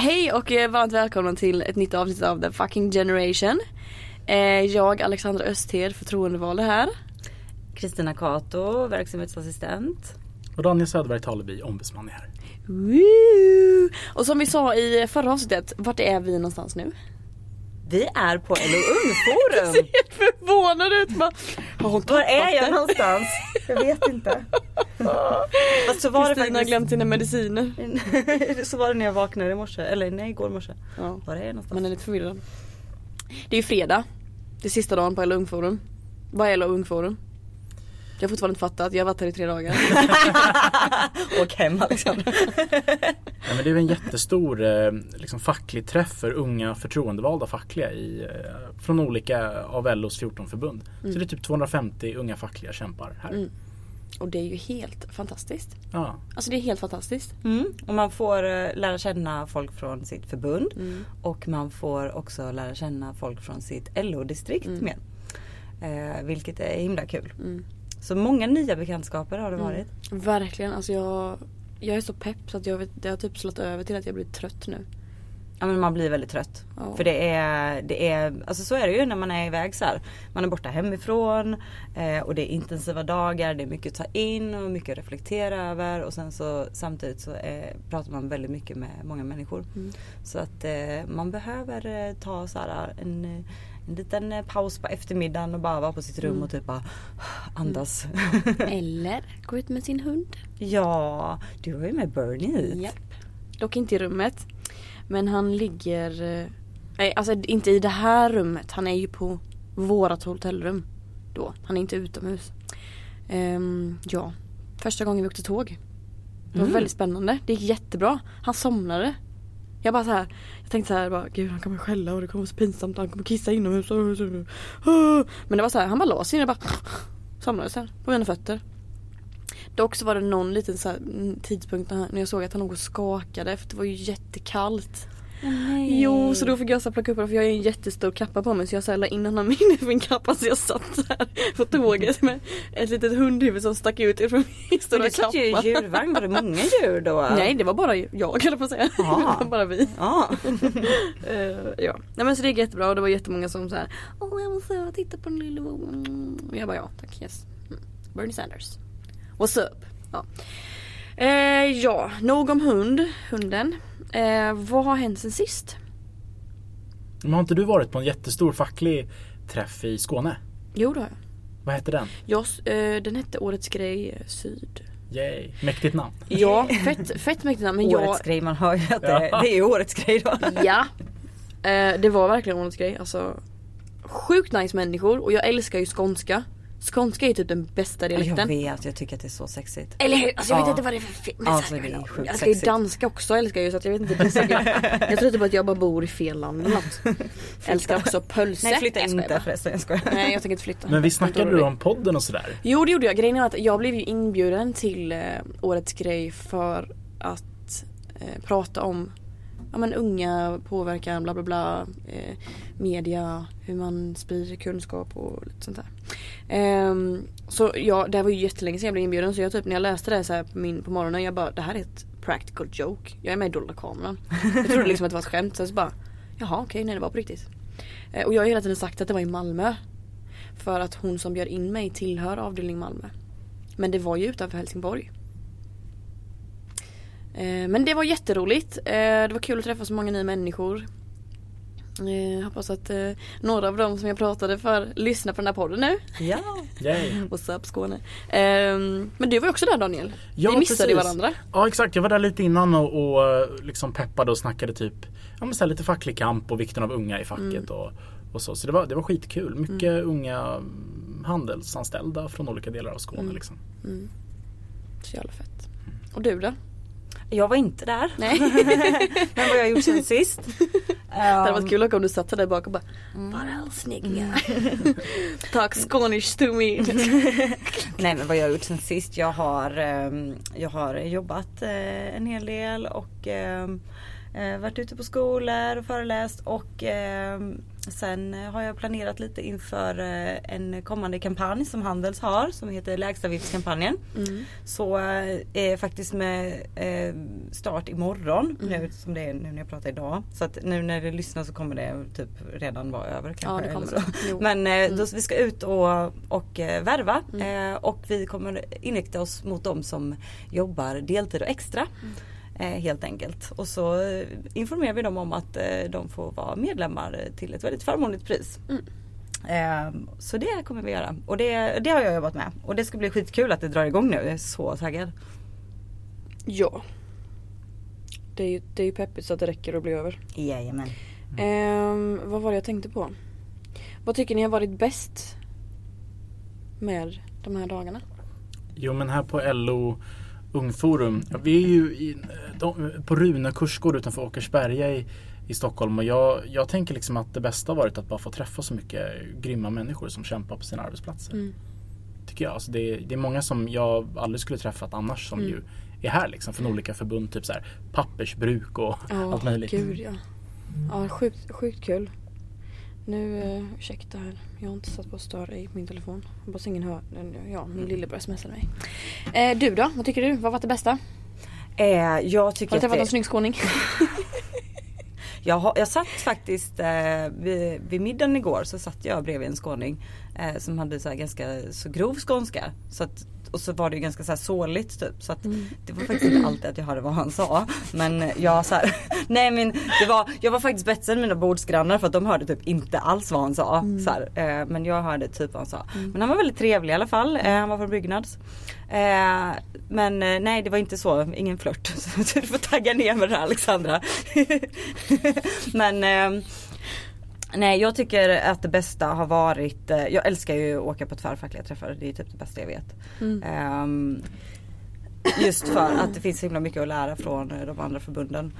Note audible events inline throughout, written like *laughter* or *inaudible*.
Hej och eh, varmt välkomna till ett nytt avsnitt av The fucking generation. Eh, jag, Alexandra Östhed, förtroendevald här. Kristina Kato, verksamhetsassistent. Och Daniel Söderberg Taleby, ombudsman är här. Woo! Och som vi sa i förra avsnittet, vart är vi någonstans nu? Vi är på LO Du Ungforum. *laughs* ser helt förvånad ut. Bara, har hon Var är jag det? någonstans? *laughs* Jag vet inte. *laughs* Fast så var det Kristina har faktiskt. glömt sina mediciner. *laughs* så var det när jag vaknade i morse. Eller nej, igår morse. Ja, Var är jag någonstans? man är lite förvirrad. Det är ju fredag. Det är sista dagen på LO Ungforum. Vad är LO Ungforum? Jag har fortfarande inte fattat, jag har varit här i tre dagar. *laughs* Åk hem Alexandra. Ja, men det är en jättestor eh, liksom, facklig träff för unga förtroendevalda fackliga i, eh, från olika av LOs 14 förbund. Så det är typ 250 unga fackliga kämpar här. Mm. Och det är ju helt fantastiskt. Ja. Alltså det är helt fantastiskt. Mm. Och man får eh, lära känna folk från sitt förbund. Mm. Och man får också lära känna folk från sitt LO-distrikt Mm. med. Eh, vilket är himla kul. Mm. Så många nya bekantskaper har det varit. Verkligen, alltså jag, jag är så pepp så att jag vet, det har typ slått över till att jag blir trött nu. Ja men man blir väldigt trött. Ja. För det är, det är, alltså så är det ju när man är iväg så här. Man är borta hemifrån eh, och det är intensiva dagar, det är mycket att ta in och mycket att reflektera över och sen så samtidigt så eh, pratar man väldigt mycket med många människor. Mm. Så att eh, man behöver eh, ta så här en, en liten eh, paus på eftermiddagen och bara vara på sitt rum Mm. och typ bara andas. *laughs* Eller gå ut med sin hund. ja, du har ju med Bernie hit. Japp. Dock inte i rummet. Men han ligger, eh, nej alltså inte i det här rummet. Han är ju på vårat hotellrum. Då. Han är inte utomhus. Ehm, ja, första gången vi åkte tåg. Det var Mm. väldigt spännande. Det gick jättebra. Han somnade. Jag bara så här, jag tänkte så här, bara, gud han kommer skälla och det kommer vara så pinsamt. Han kommer kissa inomhus. Men det var så här, han bara la sig ner och bara somnade sen på mina fötter. Dock så var det någon liten så här, mm, tidpunkt när jag såg att han låg och skakade för det var ju jättekallt. Nej. Jo, så då fick jag så plocka upp honom för jag har ju en jättestor kappa på mig så jag så la in honom i min kappa så jag satt där på tåget med ett litet hundhuvud som stack ut ifrån min Men stora du satt ju i kappa. djurvagn, var det många djur då? *laughs* Nej det var bara jag höll på att säga. Var bara vi. Ja. *laughs* Eh, ja. Nej men så det gick jättebra och det var jättemånga som så här. Åh jag måste titta på den lilla. Och jag bara ja tack yes. Mm. Bernie Sanders. What's up? Ja. Eh, ja, nog om hund, hunden. Eh, vad har hänt sen sist? Men har inte du varit på en jättestor facklig träff i Skåne? Jo det har jag. Vad hette den? jag eh, den hette Årets grej eh, Syd. Yay, mäktigt namn. Ja, fett, fett mäktigt namn men jag... Årets grej, man hör ju att det, Ja. det är årets grej då. Ja. Eh, det var verkligen årets grej. Alltså, sjukt nice människor och jag älskar ju skånska. Skånska är ju typ den bästa Jag dialekten. vet, jag tycker att det är så sexigt. Eller hur? Alltså jag vet Ja. inte vad det är för fel. Men Alltså, det är jag sjukt älskar ju danska också älskar jag ju så att jag vet inte. Det är jag tror typ att jag bara bor i fel land eller något. *laughs* älskar också pölse. Nej flytta Jag inte förresten, jag skojar. Nej jag tänker inte flytta. Men Jag vi snackade du om podden och sådär? Jo det gjorde jag. Grejen är att jag blev ju inbjuden till eh, årets grej för att eh, prata om ja, men unga, påverkan, bla bla bla, eh, media, hur man sprider kunskap och lite sånt där. Eh, så ja, det här var ju jättelänge sedan jag blev inbjuden så jag typ när jag läste det så här på, min, på morgonen jag bara det här är ett practical joke. Jag är med i Dolda kameran. Jag trodde liksom att det var ett skämt sen så bara jaha okej nej det var på riktigt. Eh, och jag har hela tiden sagt att det var i Malmö. För att hon som bjöd in mig tillhör avdelning Malmö. Men det var ju utanför Helsingborg. Eh, Men det var jätteroligt. Eh, Det var kul att träffa så många nya människor. Eh, Jag hoppas att eh, några av dem som jag pratade för lyssnar på den här podden nu. Ja. *laughs* Yay. What's up Skåne? Eh, Men du var också där Daniel. Ja, Vi missade precis. varandra. Ja exakt, jag var där lite innan och, och eh, liksom peppade och snackade typ ja, men så här lite facklig kamp och vikten av unga i facket Mm. och, och så. Så det var, det var skitkul. Mycket unga mm, handelsanställda från olika delar av Skåne Mm. liksom. Mm. Så jävla fett. Och du då? Jag var inte där. Nej. *laughs* Men vad jag gjort sen sist? *laughs* Det hade varit kul om du satt där bak och bara Bara snygga. *laughs* Talk Skånish to me. Nej men vad jag gjort sen sist. Jag har, ehm, jag har jobbat eh, en hel del och ehm, Eh, varit ute på skolor och föreläst och eh, sen har jag planerat lite inför eh, en kommande kampanj som Handels har som heter Lägstavgiftskampanjen. Mm. Så eh, är faktiskt med eh, start imorgon Mm. nu som det är nu när jag pratar idag. Så att nu när du lyssnar så kommer det typ redan vara över kanske. Ja det kommer. Men eh, Mm. då, vi ska ut och, och eh, värva Mm. eh, och vi kommer inrikta oss mot de som jobbar deltid och extra. Mm. Eh, helt enkelt. Och så eh, informerar vi dem om att eh, de får vara medlemmar eh, till ett väldigt förmånligt pris. Mm. Eh, så det kommer vi göra. Och det, det har jag jobbat med. Och det ska bli skitkul att det drar igång nu. Jag är så taggad. Ja. Det är ju, det är ju peppigt så att det räcker att bli över. Jajamän. Ehm, vad var det jag tänkte på? Vad tycker ni har varit bäst med de här dagarna? Jo men här på LO Ungforum, vi är ju i, de, på Rune kursgård utanför Åkersberga i, i Stockholm och jag, jag tänker liksom att det bästa har varit att bara få träffa så mycket grymma människor som kämpar på sina arbetsplatser. Mm. Tycker jag. Alltså det, det är många som jag aldrig skulle träffat annars som Mm. ju är här liksom från olika förbund, typ så här pappersbruk och Ja, allt möjligt. gud ja. Ja, sjukt, sjukt kul. Nu, uh, ursäkta här. Jag har inte satt på stör i min telefon. Hoppas ingen hör. Ja, min lillebror smsade mig. Eh, du då? Vad tycker du? Vad var det bästa? Eh, jag tycker Har du träffat någon snygg skåning? *laughs* Jag, har, jag satt faktiskt eh, vid, vid middagen igår så satt jag bredvid en skåning eh, som hade så här ganska så grov skånska. Så att, och så var det ju ganska så här såligt typ. Så att Mm. det var faktiskt inte alltid att jag hörde vad han sa. Men jag så här, *laughs* nej men det var, jag var faktiskt bättre än mina bordsgrannar för att de hörde typ inte alls vad han sa. Mm. Så här, eh, men jag hörde typ vad han sa. Men han var väldigt trevlig i alla fall. Eh, han var från Byggnads. Eh, men eh, nej det var inte så, ingen flört. *laughs* Du får tagga ner med det här Alexandra. *laughs* men eh, Nej jag tycker att det bästa har varit, eh, jag älskar ju att åka på tvärfackliga träffar. Det är typ det bästa jag vet. Mm. Ehm, just för att det finns så himla mycket att lära från eh, de andra förbunden.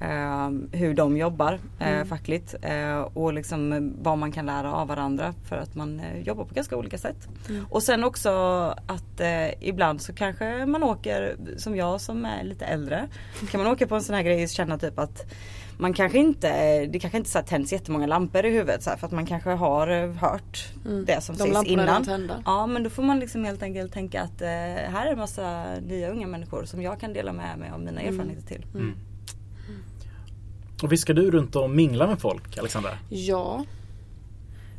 Ehm, hur de jobbar eh, Mm. fackligt eh, och liksom vad man kan lära av varandra för att man eh, jobbar på ganska olika sätt. Mm. Och sen också att ibland så kanske man åker som jag som är lite äldre. Kan man åka på en sån här grej och känna typ att man kanske inte, det kanske inte så här tänds jättemånga lampor i huvudet så här, för att man kanske har hört Mm. det som De sägs innan. tända. Ja men då får man liksom helt enkelt tänka att eh, här är en massa nya unga människor som jag kan dela med mig av mina Mm. erfarenheter till. Mm. Och visst ska du runt och mingla med folk Alexandra? Ja.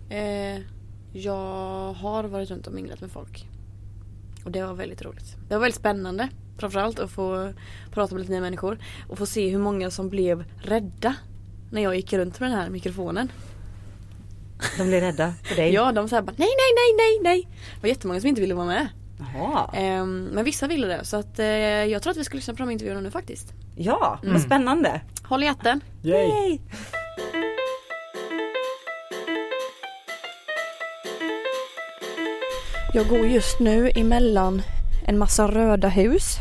Eh, jag har varit runt och minglat med folk. Och det var väldigt roligt. Det var väldigt spännande. Framförallt att få prata med lite nya människor. Och få se hur många som blev rädda. När jag gick runt med den här mikrofonen. De blir rädda för dig? Ja, de sa bara nej, nej, nej, nej, nej. Det var jättemånga som inte ville vara med. Jaha. Ehm, men vissa ville det. Så att, eh, jag tror att vi ska lyssna på de intervjuerna nu faktiskt. Ja, Mm. vad spännande. Håll i hatten. Yay! Yay. Jag går just nu emellan en massa röda hus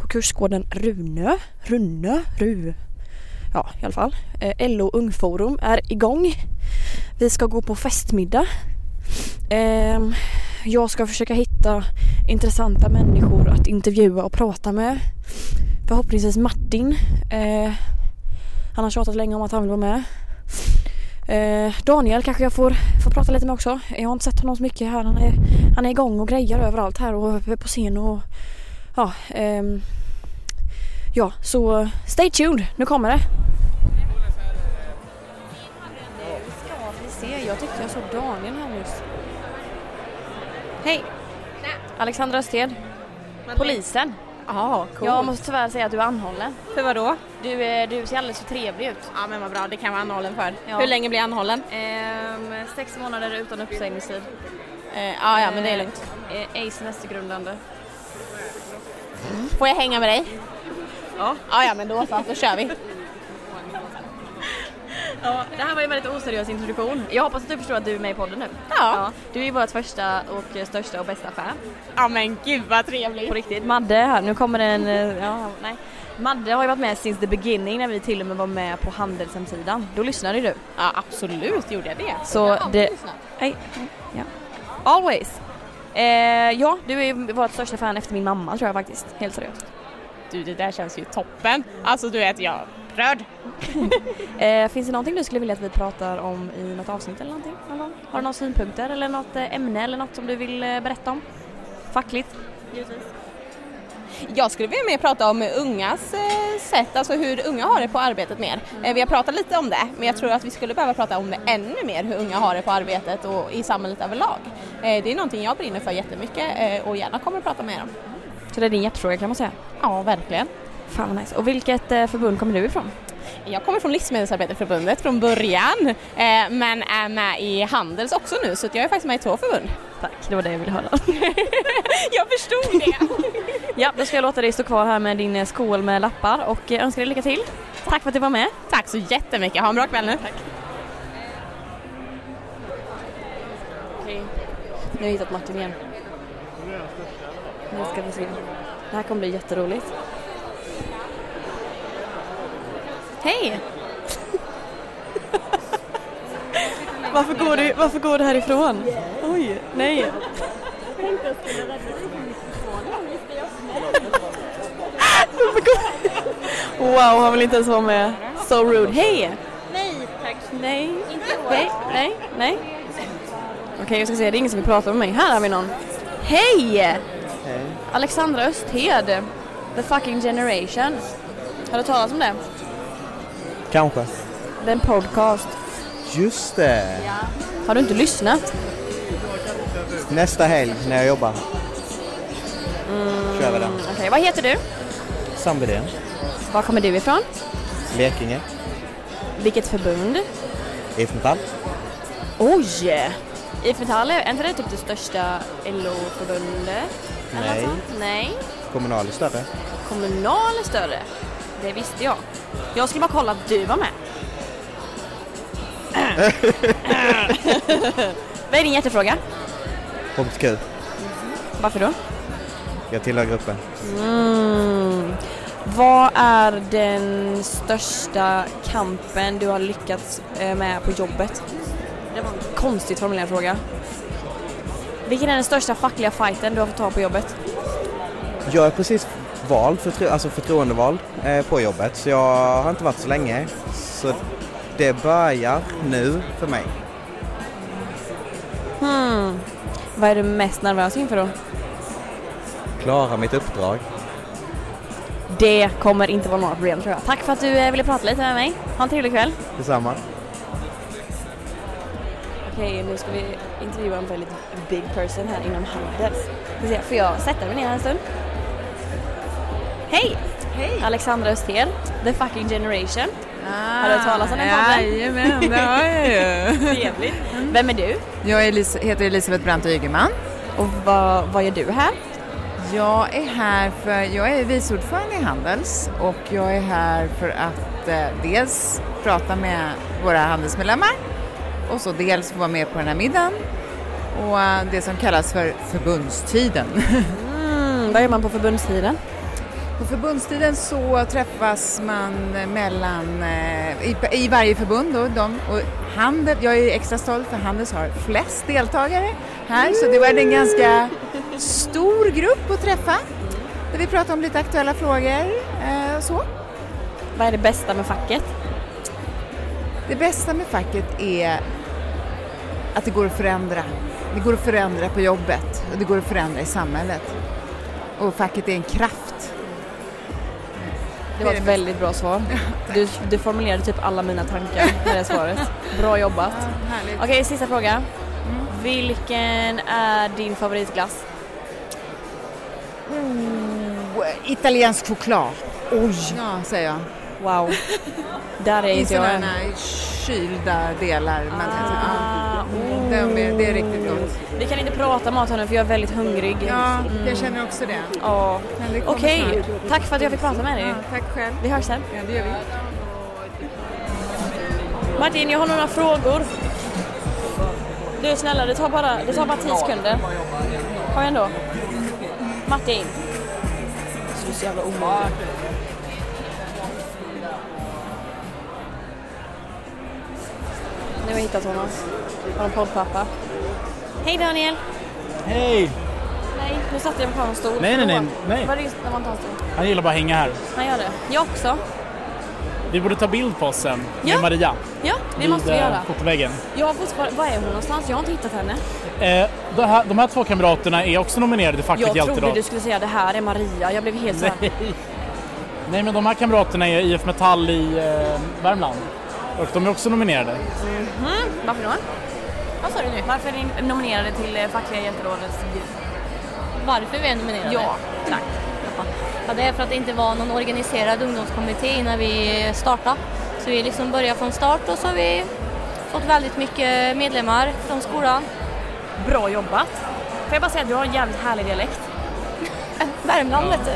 på kursgården Runö. Runö? Ru. Ja, i alla fall. Eh, LO Ungforum är igång. Vi ska gå på festmiddag. Ehm, jag ska försöka hitta intressanta människor att intervjua och prata med. Förhoppningsvis Martin. Eh, han har tjatat länge om att han vill vara med. Eh, Daniel kanske jag får, får prata lite med också. Jag har inte sett honom så mycket här. Han är, han är igång och grejar överallt här och är på scen och ja. ehm, ja, så stay tuned. Nu kommer det. Ska vi se. Jag tyckte jag såg Daniel här nyss. Hej! Alexandra Östed. Polisen. Ja, coolt. Jag måste tyvärr säga att du är anhållen. För vad då? Du, eh, du ser alldeles för trevlig ut. Ja men vad bra, det kan jag vara anhållen för. Ja. Hur länge blir jag anhållen? Ehm, sex månader utan uppsägningstid. Eh, ja, ja men det är lugnt. Eh, ej semestergrundande. Får jag hänga med dig? Ja. Ja, ja men då så, då kör vi. Ja, det här var ju en väldigt oseriös introduktion. Jag hoppas att du förstår att du är med i podden nu. Ja. du är ju vårt första och största och bästa fan. Ja men gud vad På trevligt. riktigt. Madde här, nu kommer en... eh, Ja, nej. Madde har ju varit med since the beginning när vi till och med var med på Handelshemsidan. Då lyssnade ju du. Ja absolut gjorde jag det. Så jag har det- lyssnat. Hej. Ja. Always. Eh, ja, du är vårt största fan efter min mamma tror jag faktiskt. Helt seriöst. Du det där känns ju toppen. Alltså du vet jag upprörd. *laughs* Eh, finns det någonting du skulle vilja att vi pratar om i något avsnitt eller någonting? någon? Har du några synpunkter eller något eh, ämne eller något som du vill eh, berätta om? Fackligt? Jag skulle vilja mer prata om ungas eh, sätt, alltså hur unga har det på arbetet mer. Vi har pratat lite om det, men jag tror att vi skulle behöva prata om det ännu mer, hur unga har det på arbetet och i samhället överlag. Det är någonting jag brinner för jättemycket och gärna kommer att prata mer om. Så det är din hjärtefråga kan man säga? Ja, verkligen. Fan vad nice. Och vilket eh, förbund kommer du ifrån? Jag kommer från Livsmedelsarbetarförbundet från början, eh, men är med i Handels också nu, så jag är faktiskt med i två förbund. Tack, det var det jag ville höra. *laughs* Jag förstod det! *laughs* ja, då ska jag låta dig stå kvar här med din eh, skål med lappar och eh, önska dig lycka till. Tack för att du var med. Tack så jättemycket, ha en bra kväll nu. Tack. Okej. Nu har jag hittat Martin igen. Nu ska vi se. Det här kommer bli jätteroligt. Hej! *laughs* varför, går du, varför går du härifrån? Oj, nej. Wow, han vill inte ens vara med. So rude. Hej! Nej tack. Nej. Nej, nej, nej. Okej, jag ska se, det är ingen som vill prata med mig. Här har vi någon. Hej! Alexandra Östhed. The fucking generation. Har du talat om det? Kanske. Det är en podcast. Just det. Har du inte lyssnat? Nästa helg när jag jobbar. Kör vi den. Okej, vad heter du? Sam Widén. Var kommer du ifrån? Blekinge. Vilket förbund? IF Metall. Oj! IF Metall, är inte det typ det största LO-förbundet? Eller något Nej. sånt? Nej. Kommunal är större. Kommunal är större. Det visste jag. Jag skulle bara kolla att du var med. Vad är din hjärtefråga? HBTQ. Varför då? Jag tillhör gruppen. Mm. Vad är den största kampen du har lyckats eh, med på jobbet? Det var en konstigt formulerad fråga. Vilken är den största fackliga fighten du har fått ta på jobbet? Jag är precis vald, förtro- alltså förtroendevald eh, på jobbet. Så jag har inte varit så länge. Så det börjar nu för mig. Hmm. Vad är du mest nervös inför då? Klara mitt uppdrag. Det kommer inte vara några problem tror jag. Tack för att du eh, ville prata lite med mig. Ha en trevlig kväll. Detsamma. Okej, nu ska vi intervjua en väldigt big person här inom Handels. Får jag sätta mig ner en stund? Hej! Hej! Alexandra Östhed, The Fucking Generation. Har du hört talas om den podden? Ah, Jajamän, det har jag ju. *laughs* Trevligt. Vem är du? Jag Elis- heter Elisabeth Brandt Ygeman. Och vad, vad gör du här? Jag är här för, jag är vice ordförande i Handels och jag är här för att eh, dels prata med våra handelsmedlemmar och så dels få vara med på den här middagen och eh, det som kallas för förbundstiden. *laughs* Mm, vad gör man på förbundstiden? På förbundstiden så träffas man mellan, eh, i, i varje förbund då, de, och Handel, jag är extra stolt för Handels har flest deltagare här så det var en ganska stor grupp att träffa där vi pratar om lite aktuella frågor eh, och så. Vad är det bästa med facket? Det bästa med facket är att det går att förändra. Det går att förändra på jobbet och det går att förändra i samhället. Och facket är en kraft. Det var ett väldigt bra svar. *laughs* Du, du formulerade typ alla mina tankar med det svaret. *laughs* Bra jobbat. Okej, sista fråga. Vilken är din favoritglass? Oh, italiensk choklad. Oj! Ja, säger jag. Wow. Där är *laughs* I inte jag än. sådana kylda delar. Men, Ah, ja, de är, det är riktigt gott. Vi kan inte prata mat här nu för jag är väldigt hungrig. Ja, jag känner också det. Ja. Det Okej, snart. tack för att jag fick prata med dig. Ja, tack själv. Vi hörs sen. Ja, det gör vi. Martin, jag har några frågor. Du är snälla, det tar bara, det tar bara 10 sekunder. Kom igen då. Martin. Så jävla omogen. Nu har jag hittat honom. En poddpappa. Hej Daniel! Hej! Nej, nu satte jag mig på en stol. Nej, nej, nej, nej. Var det just när man tar en stol? Han gillar bara att hänga här. Han gör det. Jag också. Vi borde ta bild på oss sen med Ja. Maria. Ja, det vid, måste vi eh, göra. fotoväggen. Jag har fortfarande, var är hon någonstans? Jag har inte hittat henne. Eh, de, här, de här två kamraterna är också nominerade till Fackligt Jag trodde hjältedag. du skulle säga det här är Maria. Jag blev helt såhär. Nej. Nej men de här kamraterna är IF Metall i eh, Värmland. Och de är också nominerade. Varför då? Vad sa du nu? Varför är ni nominerade till eh, Fackliga hjälterådets Varför vi är nominerade? Ja, tack. Ja, det är för att det inte var någon organiserad ungdomskommitté innan vi startade. Så vi liksom började från start och så har vi fått väldigt mycket medlemmar från skolan. Bra jobbat. Får jag bara säga att du har en jävligt härlig dialekt. *laughs* Värmland vet du.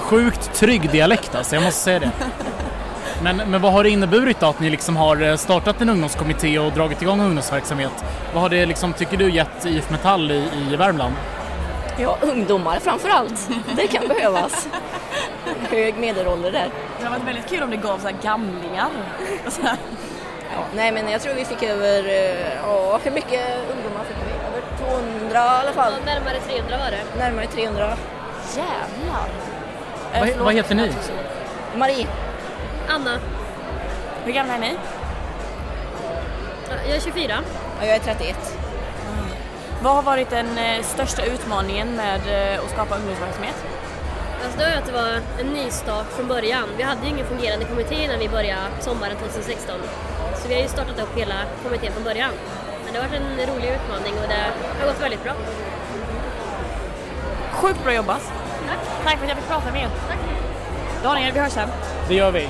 Sjukt trygg dialekt alltså, jag måste säga det. *laughs* Men, men vad har det inneburit då att ni liksom har eh, startat en ungdomskommitté och dragit igång ungdomsverksamhet? Vad har det liksom, tycker du, gett IF Metall i, i Värmland? Ja, ungdomar framför allt. Det kan behövas. Hög medelålder där. Det hade varit väldigt kul om det gav så här gamlingar. Så. Ja, nej men jag tror vi fick över, eh, ja hur mycket ungdomar fick vi? Över 200 i alla fall. Närmare 300 var det. Närmare 300. Jävlar. Vad, förlåt. vad heter ni? Marie, Anna, Hur gamla är ni? ja, jag är 24. ja, jag är 31. Vad har varit den eh, största utmaningen med eh, att skapa ungdomsverksamhet? Alltså det var att det var en ny start från början. Vi hade ju ingen fungerande kommitté när vi började sommaren 2016. Så vi har ju startat upp hela kommittén från början. Men det har varit en rolig utmaning och det har gått väldigt bra. Sjukt bra jobbat. Tack. Tack för att jag fick prata med er. Tack. Daniel, vi hörs sen. Det gör vi.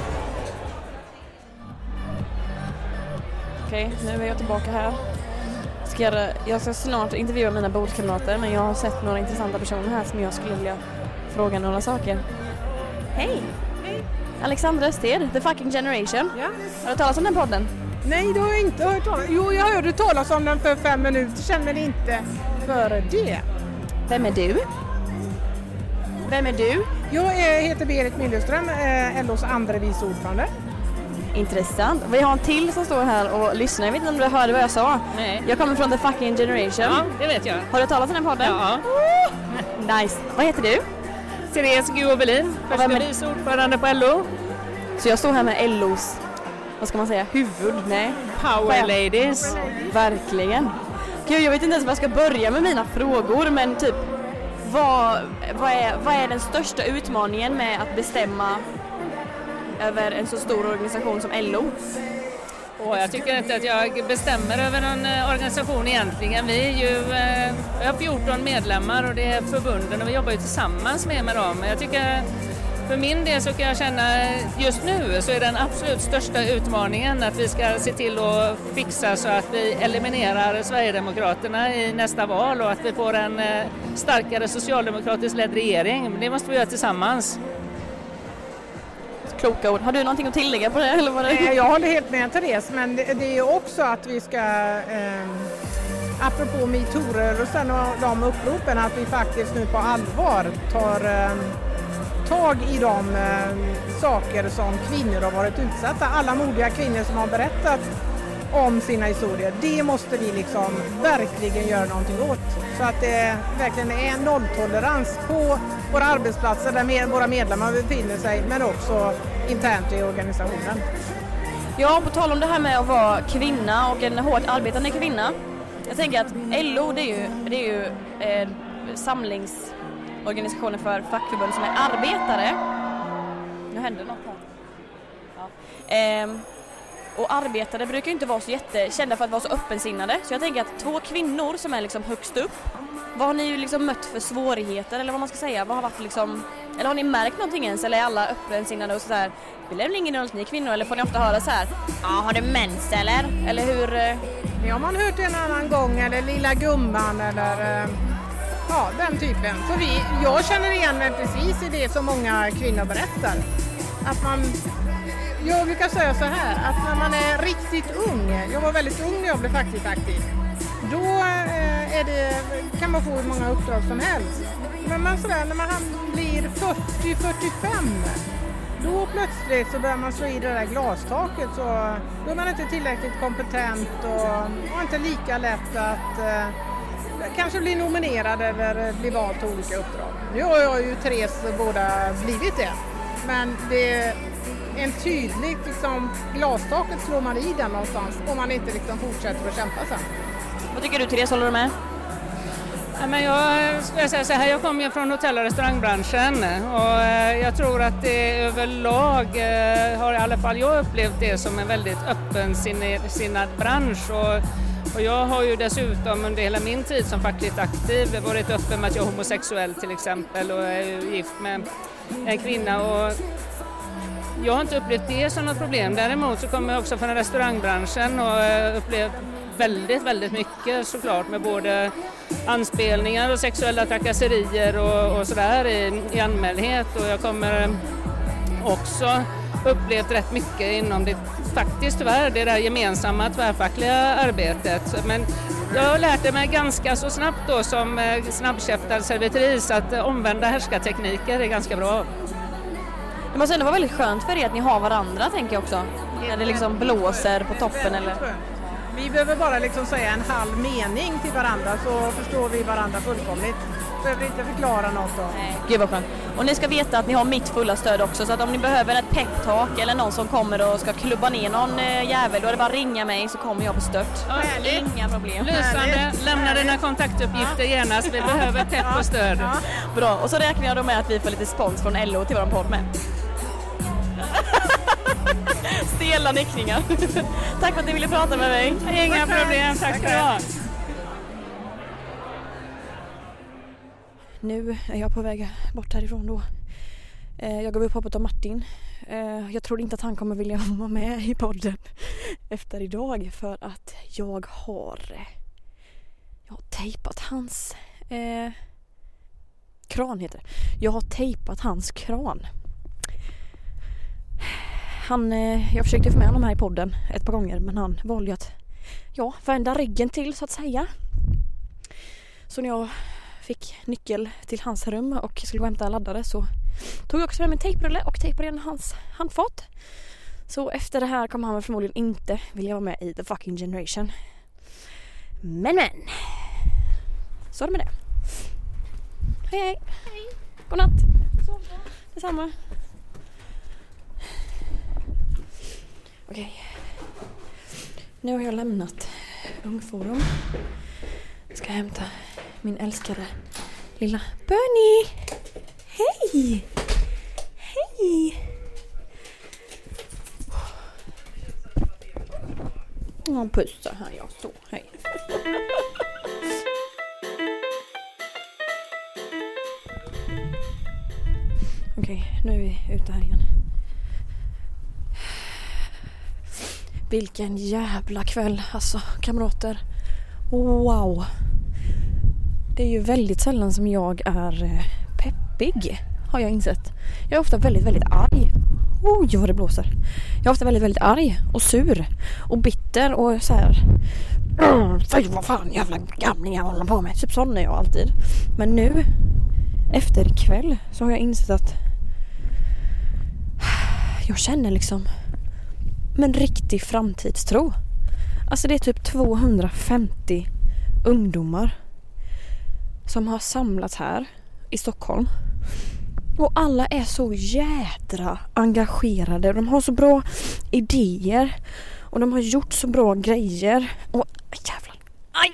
Okej, nu är jag tillbaka här. Ska jag, jag ska snart intervjua mina bordskamrater men jag har sett några intressanta personer här som jag skulle vilja fråga några saker. Hej! Alexandra Östed, The Fucking Generation. Ja. Har du talas om den podden? Nej, det har jag inte hört talas Jo, jag hörde talas om den för fem minuter sedan, men inte före det. Vem är du? Vem är du? Jag heter Berit Mildeström, eh, LOs andra vice ordförande. Intressant. Vi har en till som står här och lyssnar. Jag vet inte om du hörde vad jag sa? Nej. Jag kommer från The Fucking Generation. Ja, det vet jag. Har du talas om den podden? Ja. Nice. Vad heter du? Therese Guovelin, första är- vice ordförande på LO. Så jag står här med LOs, vad ska man säga, huvud? Nej. Power Chef. Ladies. Verkligen. Gud, jag vet inte ens var jag ska börja med mina frågor men typ vad, vad, är, vad är den största utmaningen med att bestämma över en så stor organisation som LO? Och jag tycker inte att jag bestämmer över någon eh, organisation egentligen. Vi är ju eh, vi har 14 medlemmar och det är förbunden och vi jobbar ju tillsammans med, med dem. Jag tycker för min del så kan jag känna just nu så är den absolut största utmaningen att vi ska se till att fixa så att vi eliminerar Sverigedemokraterna i nästa val och att vi får en eh, starkare socialdemokratiskt ledd regering. Det måste vi göra tillsammans. Kloka ord. Har du någonting att tillägga på det? Eller vad det? Jag håller helt med Therese, men det, det är också att vi ska, eh, apropå metoo-rörelsen och de uppropen, att vi faktiskt nu på allvar tar eh, tag i de eh, saker som kvinnor har varit utsatta. Alla modiga kvinnor som har berättat om sina historier. Det måste vi liksom verkligen göra någonting åt. Så att det verkligen är nolltolerans på våra arbetsplatser där med, våra medlemmar befinner sig men också internt i organisationen. Ja, på tal om det här med att vara kvinna och en hårt arbetande kvinna. Jag tänker att LO det är ju, det är ju eh, samlingsorganisationen för fackförbund som är arbetare. Nu händer något här. Ja. Eh, och arbetare brukar ju inte vara så jättekända för att vara så öppensinnade. Så jag tänker att två kvinnor som är liksom högst upp, vad har ni liksom mött för svårigheter eller vad man ska säga? Vad har varit liksom, eller har ni märkt någonting ens eller är alla öppensinnade och sådär? Spelar väl ingen roll att ni är kvinnor eller får ni ofta höra så här? Ja, har du mens eller? Eller hur? Eh? Det har man hört en annan gång eller lilla gumman eller eh, ja, den typen. Så vi, jag känner igen mig precis i det som många kvinnor berättar. Att man, jag brukar säga så här att när man är riktigt ung, jag var väldigt ung när jag blev faktiskt aktiv, då eh, är det, kan man få hur många uppdrag som helst. Men man sådär, när man blir 40-45 då plötsligt så börjar man slå i det där glastaket så då är man inte tillräckligt kompetent och har inte lika lätt att eh, kanske bli nominerad eller bli vald till olika uppdrag. Nu har jag ju Therese båda blivit det. Men det, en tydlig liksom, glastaket slår man i den någonstans om man inte liksom fortsätter att kämpa sen. Vad tycker du Therese, håller du med? Ja, men jag skulle säga så här, jag kommer ju från hotell och restaurangbranschen och eh, jag tror att det överlag eh, har i alla fall jag upplevt det som en väldigt öppensinnad bransch och, och jag har ju dessutom under hela min tid som fackligt aktiv varit öppen med att jag är homosexuell till exempel och är gift med en kvinna och jag har inte upplevt det som något problem. Däremot så kommer jag också från restaurangbranschen och eh, upplevt väldigt, väldigt mycket såklart med både anspelningar och sexuella trakasserier och, och sådär i, i anmälhet och jag kommer också upplevt rätt mycket inom det faktiskt tyvärr det där gemensamma tvärfackliga arbetet. Men jag har lärt mig ganska så snabbt då som eh, snabbkäftad servitris att eh, omvända härskartekniker är ganska bra. Det måste ändå vara väldigt skönt för er att ni har varandra tänker jag också. När det liksom blåser på toppen eller? Vi behöver bara liksom säga en halv mening till varandra så förstår vi varandra fullkomligt. Behöver inte förklara något då. Gud vad skönt. Och ni ska veta att ni har mitt fulla stöd också så att om ni behöver ett peptalk eller någon som kommer och ska klubba ner någon eh, jävel då är det bara att ringa mig så kommer jag på stört. Inga problem. Lysande, lämna dina kontaktuppgifter genast, vi behöver pepp och stöd. Bra, och så räknar jag då med att vi får lite spons från LO till våran podd med. Stela nickningar. *laughs* Tack för att ni ville prata med mig. Inga problem, tack ska du ha. Nu är jag på väg bort härifrån då. Eh, Jag gav upp hoppet om Martin. Eh, Jag tror inte att han kommer vilja *laughs* vara med i podden efter idag för att jag har jag har tejpat hans eh, kran heter det. Jag har tejpat hans kran. Han, eh, jag försökte få med honom här i podden ett par gånger men han valde att ja, vända ryggen till så att säga. Så när jag fick nyckel till hans rum och skulle gå och hämta en laddare så tog jag också fram en tejprulle och tejpade igen hans handfat. Så efter det här kommer han förmodligen inte vilja vara med i The Fucking Generation. Men men. Så är det med det. Hej hej. hej. Godnatt. Detsamma. Okej. Nu har jag lämnat Ungforum. Ska hämta min älskade lilla Bernie. Hej! Hej! Han pussar här jag så. Hej. Okej, nu är vi ute här igen. Vilken jävla kväll alltså kamrater. Wow. Det är ju väldigt sällan som jag är eh, peppig har jag insett. Jag är ofta väldigt, väldigt arg. Oh, Oj vad det blåser. Jag är ofta väldigt, väldigt arg och sur och bitter och så här. Fy vad fan jävla gamlingar håller på med. Typ sån är jag alltid. Men nu efter ikväll så har jag insett att *sighs* jag känner liksom men riktig framtidstro. Alltså det är typ 250 ungdomar som har samlats här i Stockholm. Och alla är så jädra engagerade. De har så bra idéer. Och de har gjort så bra grejer. Och jävlar. Aj!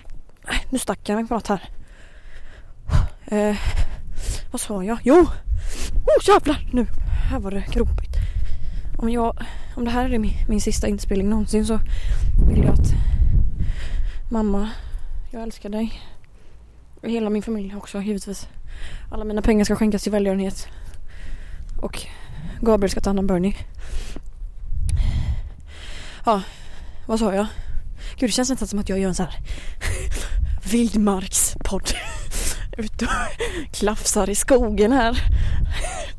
Äh, nu stack jag mig på något här. Eh, vad sa jag? Jo! Oh jävlar! Nu, här var det gropigt. Om, jag, om det här är min, min sista inspelning någonsin så vill jag att mamma, jag älskar dig. Och hela min familj också givetvis. Alla mina pengar ska skänkas till välgörenhet. Och Gabriel ska ta hand om Bernie. Ja, vad sa jag? Gud det känns nästan som att jag gör en sån här *laughs* vildmarkspodd. *laughs* Ute och klafsar i skogen här.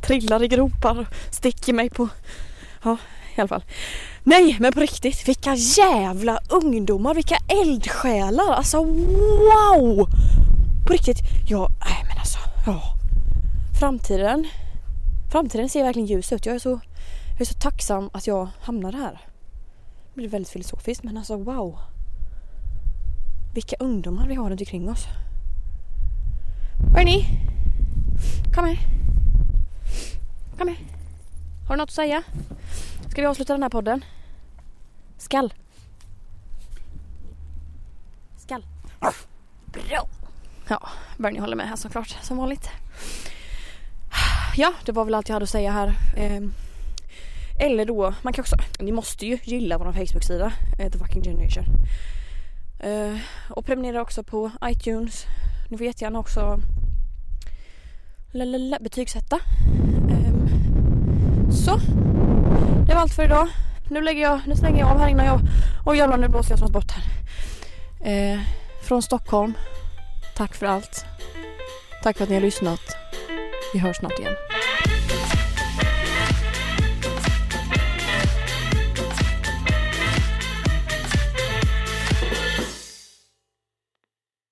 Trillar i gropar och sticker mig på... Ja, i alla fall. Nej, men på riktigt. Vilka jävla ungdomar, vilka eldsjälar. Alltså wow! På riktigt. Ja, nej men alltså. Ja. Framtiden. Framtiden ser verkligen ljus ut. Jag är så, jag är så tacksam att jag hamnade här. Det blir väldigt filosofiskt men alltså wow. Vilka ungdomar vi har runt omkring oss. Hörni, Kom här. Kom här. Har du något att säga? Ska vi avsluta den här podden? Skall. Skall. Bra. Ja, Bernie håller med här såklart, som vanligt. Ja, det var väl allt jag hade att säga här. Ehm, eller då, man kan också, ni måste ju gilla vår Facebook-sida, eh, The Fucking Generation. Eh, och prenumerera också på iTunes. Ni får jättegärna också betygsätta. Så, det var allt för idag. Nu lägger jag, nu slänger jag av här innan jag, oj jävlar nu blåser jag snart bort här. Eh, från Stockholm. Tack för allt. Tack för att ni har lyssnat. Vi hörs snart igen.